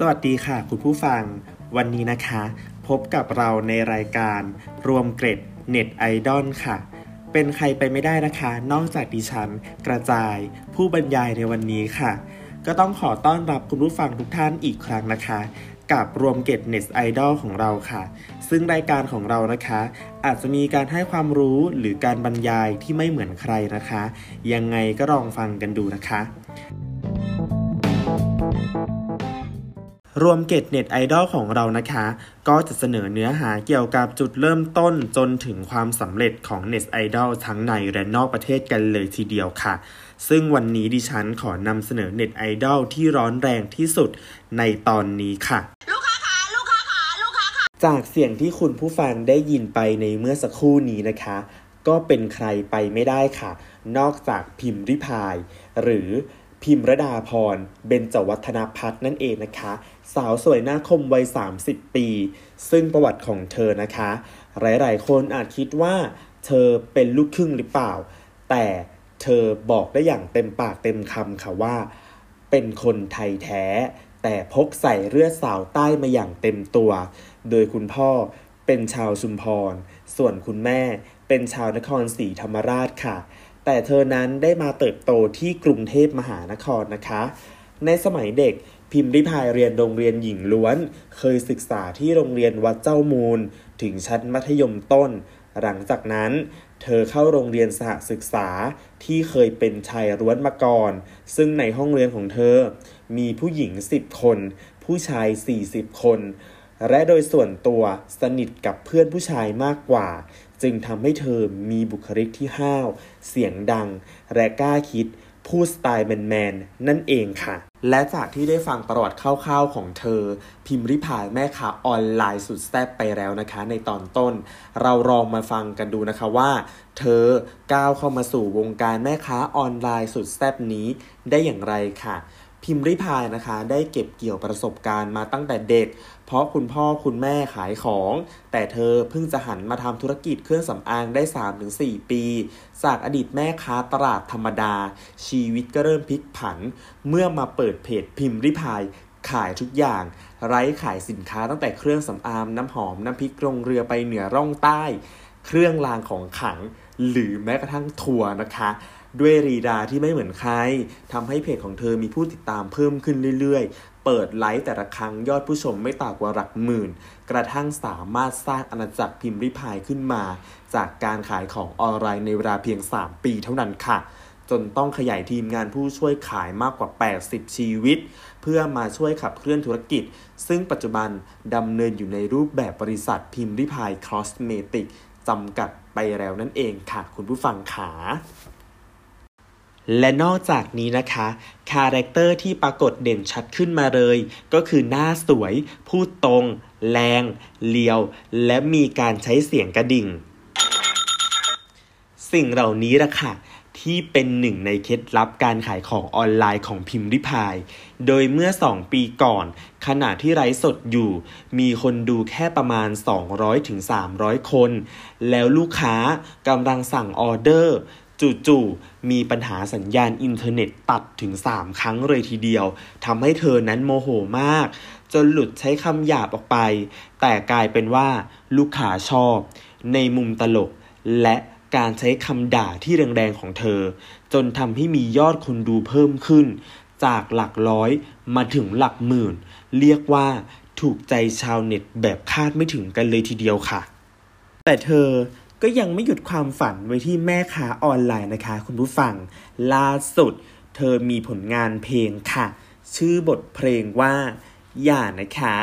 สวัสดีค่ะ คุณผู้ฟัง วันนี้นะคะ พบกับเราในรายการรวมเกร็ดเน็ตไอดอลค่ะ เป็นใครไปไม่ได้นะคะ นอกจากดิฉันกระจาย ผู้บรรยายในวันนี้ค่ะ ก็ต้องขอต้อนรับคุณผู้ฟังทุกท่านอีกครั้งนะคะ กับรวมเกตเน็ตไอดอลของเราค่ะ ซึ่งรายการของเรานะคะ อาจจะมีการให้ความรู้หรือการบรรยายที่ไม่เหมือนใครนะคะ ยังไงก็ลองฟังกันดูนะคะ รวมเกร็ดเน็ตไอดอลของเรานะคะ ก็จะเสนอเนื้อหาเกี่ยวกับจุดเริ่มต้นจนถึงความสำเร็จของเน็ตไอดอลทั้งในและนอกประเทศกันเลยทีเดียวค่ะ ซึ่งวันนี้ดิฉันขอนำเสนอเน็ตไอดอลที่ร้อนแรงที่สุดในตอนนี้ค่ะลูกค้าขาลูกค้าขาลูกค้าขาจากเสียงที่คุณผู้ฟังได้ยินไปในเมื่อสักครู่นี้นะคะ ก็เป็นใครไปไม่ได้ค่ะ นอกจากพิมรี่พาย หรือพิมรดาพรเบญจวัฒนพัฒน์นั่นเองนะคะ สาวสวยหน้าคมวัย 30 ปี ซึ่งประวัติของเธอนะคะ หลาย ๆ คนอาจคิดว่าเธอเป็นลูกครึ่งหรือเปล่า แต่เธอบอกได้อย่างเต็มปากเต็มคำค่ะว่า เป็นคนไทยแท้ แต่พกใส่เลือดสาวใต้มาอย่างเต็มตัว โดยคุณพ่อเป็นชาวชุมพร ส่วนคุณแม่เป็นชาวนครศรีธรรมราชค่ะ แต่เธอนั้นได้มาเติบโตที่กรุงเทพมหานครนะคะ ในสมัยเด็ก พิมพ์ริพายเรียนโรงเรียนหญิงล้วน เคยศึกษาที่โรงเรียนวัดเจ้ามูล ถึงชั้นมัธยมต้น หลังจากนั้น เธอเข้าโรงเรียนสหศึกษาที่เคยเป็นชายล้วนมาก่อน ซึ่งในห้องเรียนของเธอ มีผู้หญิง 10 คน ผู้ชาย 40 คน และโดยส่วนตัวสนิทกับเพื่อนผู้ชายมากกว่า จึงทำให้เธอมีบุคลิกที่ห้าว เสียงดัง และกล้าคิด ผู้สไตล์แมนๆนั่นเองค่ะ และจากที่ได้ฟังประวัติคร่าวๆของเธอ พิมพ์ริพายแม่ค้าออนไลน์สุดแซ่บไปแล้วนะคะ ในตอนต้น เราลองมาฟังกันดูนะคะว่า เธอก้าวเข้ามาสู่วงการแม่ค้าออนไลน์สุดแซ่บนี้ได้อย่างไรค่ะ พิมพ์ริพายนะคะ ได้เก็บเกี่ยวประสบการณ์มาตั้งแต่เด็ก เพราะคุณพ่อคุณแม่ขายของ แต่เธอเพิ่งจะหันมาทำธุรกิจเครื่องสำอางได้ 3-4 ปี จากอดีตแม่ค้าตลาดธรรมดา ชีวิตก็เริ่มพลิกผัน เมื่อมาเปิดเพจพิมพ์ริพายขายทุกอย่าง ไร้ขายสินค้าตั้งแต่เครื่องสำอางน้ำหอมน้ำพริกลงเรือไปเหนือร่องใต้ เครื่องรางของขลัง หรือแม้กระทั่งทัวร์นะคะ ด้วยลีลาที่ไม่เหมือนใครทำให้เพจของเธอมีผู้ติดตามเพิ่มขึ้นเรื่อยๆ เปิดไลฟ์แต่ละครั้งยอดผู้ชมไม่ต่ำกว่าหลักหมื่น กระทั่งสามารถสร้างอาณาจักรพิมรี่พายขึ้นมา จากการขายของออนไลน์ในเวลาเพียง 3 ปีเท่านั้นค่ะ จนต้องขยายทีมงานผู้ช่วยขายมากกว่า 80 ชีวิต เพื่อมาช่วยขับเคลื่อนธุรกิจ ซึ่งปัจจุบันดำเนินอยู่ในรูปแบบบริษัทพิมรี่พายคอสเมติกจำกัดไปแล้วนั่นเองค่ะ คุณผู้ฟังขา และนอกจากนี้นะคะ character ที่ปรากฏเด่นชัดขึ้นมาเลย ก็คือหน้าสวย พูดตรง แรง เร็ว และมีการใช้เสียงกระดิ่ง สิ่งเหล่านี้ละค่ะที่เป็นหนึ่งในเคล็ดลับการขายของออนไลน์ของพิมรี่พาย โดยเมื่อ 2 ปีก่อน ขณะที่ไลฟ์สดอยู่ มีคนดูแค่ประมาณ 200-300 คน แล้วลูกค้ากำลังสั่งออเดอร์ จู่ๆมีปัญหาสัญญาณอินเทอร์เน็ตตัดถึง 3 ครั้งเลยทีเดียวทำให้เธอนั้นโมโหมาก จนหลุดใช้คำหยาบออกไป แต่กลายเป็นว่าลูกค้าชอบ ในมุมตลกและการใช้คำด่าที่แรงๆของเธอ จนทำให้มียอดคนดูเพิ่มขึ้น จากหลักร้อยมาถึงหลักหมื่น เรียกว่าถูกใจชาวเน็ตแบบคาดไม่ถึงกันเลยทีเดียวค่ะ แต่เธอ ก็ยังไม่หยุดความฝันไว้ที่แม่ค้าออนไลน์นะคะ คุณผู้ฟัง ล่าสุด เธอมีผลงานเพลงค่ะ ชื่อบทเพลงว่า อย่านะคะ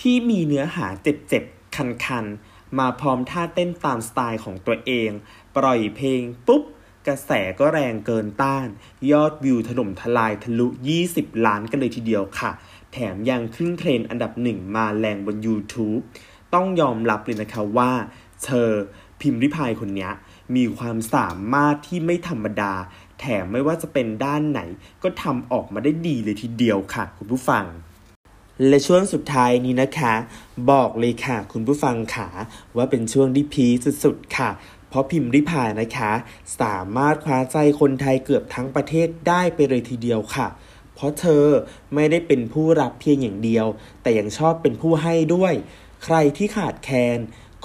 ที่มีเนื้อหาเจ็บๆ คันๆ มาพร้อมท่าเต้นตามสไตล์ของตัวเอง ปล่อยเพลงปุ๊บ กระแสก็แรงเกินต้าน ยอดวิวถล่มทลายทะลุ 20 ล้านกันเลยทีเดียวค่ะ แถมยังขึ้นเทรนด์อันดับหนึ่งมาแรงบน YouTube ต้องยอมรับเลยนะคะว่าเธอพิมพ์ริพายคนนี้มีความสามารถที่ไม่ธรรมดา แถมไม่ว่าจะเป็นด้านไหน ก็ทำออกมาได้ดีเลยทีเดียวค่ะ คุณผู้ฟังและช่วงสุดท้ายนี้นะคะ บอกเลยค่ะ คุณผู้ฟังขาว่าเป็นช่วงที่พีสุดๆค่ะ เพราะพิมพ์ริพายนะคะ สามารถคว้าใจคนไทยเกือบทั้งประเทศได้ไปเลยทีเดียวค่ะ เพราะเธอไม่ได้เป็นผู้รับเพียงอย่างเดียว แต่ยังชอบเป็นผู้ให้ด้วย ใครที่ขาดแคลน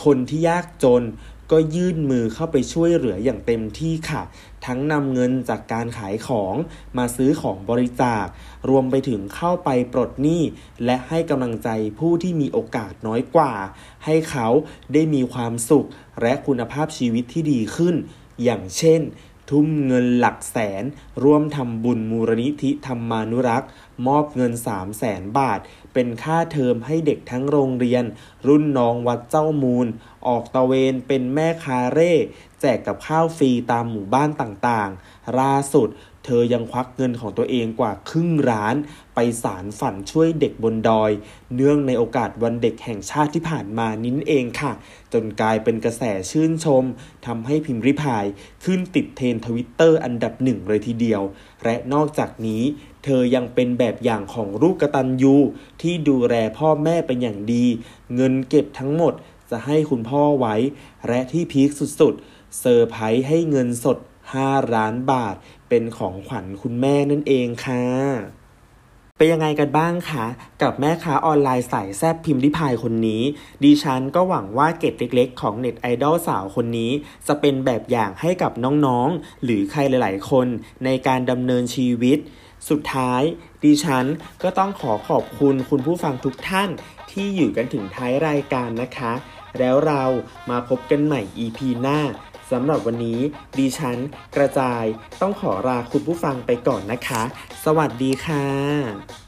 คนที่ยากจน ก็ยื่นมือเข้าไปช่วยเหลืออย่างเต็มที่ค่ะ ทั้งนำเงินจากการขายของมาซื้อของบริจาค รวมไปถึงเข้าไปปลดหนี้ และให้กำลังใจผู้ที่มีโอกาสน้อยกว่า ให้เขาได้มีความสุขและคุณภาพชีวิตที่ดีขึ้น อย่างเช่น ทุ่มเงินหลักแสน ร่วมทำบุญมูลนิธิธรรมานุรักษ์ มอบเงิน 3 0 0แสนบาท เป็นค่าเทอมให้เด็กทั้งโรงเรียน รุ่นน้องวัดเจ้ามูล ออกตระเวนเป็นแม่ค้าเร่ แจกกับข้าวฟรีตามหมู่บ้านต่างๆล่าสุด เธอยังควักเงินของตัวเองกว่าครึ่งล้าน ไปสานฝันช่วยเด็กบนดอย เนื่องในโอกาสวันเด็กแห่งชาติที่ผ่านมานี้เองค่ะ จนกลายเป็นกระแสชื่นชมทำให้พิมรี่พายขึ้นติดเทรนด์ทวิตเตอร์อันดับหนึ่งเลยทีเดียว และนอกจากนี้เธอยังเป็นแบบอย่างของลูกกตัญญูที่ดูแลพ่อแม่เป็นอย่างดี เงินเก็บทั้งหมดจะให้คุณพ่อไว้ และที่พีคสุดๆเซอร์ไพรส์ให้เงินสด 5 ล้านบาท เป็นของขวัญคุณแม่นั่นเองค่ะเป็นยังไงกันบ้างคะกับแม่ค้าออนไลน์สายแซบพิมรี่พายคนนี้ ดิฉันก็หวังว่าเกร็ดเล็กๆ ของเน็ตไอดอลสาวคนนี้ จะเป็นแบบอย่างให้กับน้องๆ หรือใครหลายๆ คนในการดำเนินชีวิต สุดท้าย ดิฉันก็ต้องขอขอบคุณคุณผู้ฟังทุกท่านที่อยู่กันถึงท้ายรายการนะคะ แล้วเรามาพบกันใหม่ EP หน้า สำหรับวันนี้ดิฉันกระจายต้องขอลาคุณผู้ฟังไปก่อนนะคะ สวัสดีค่ะ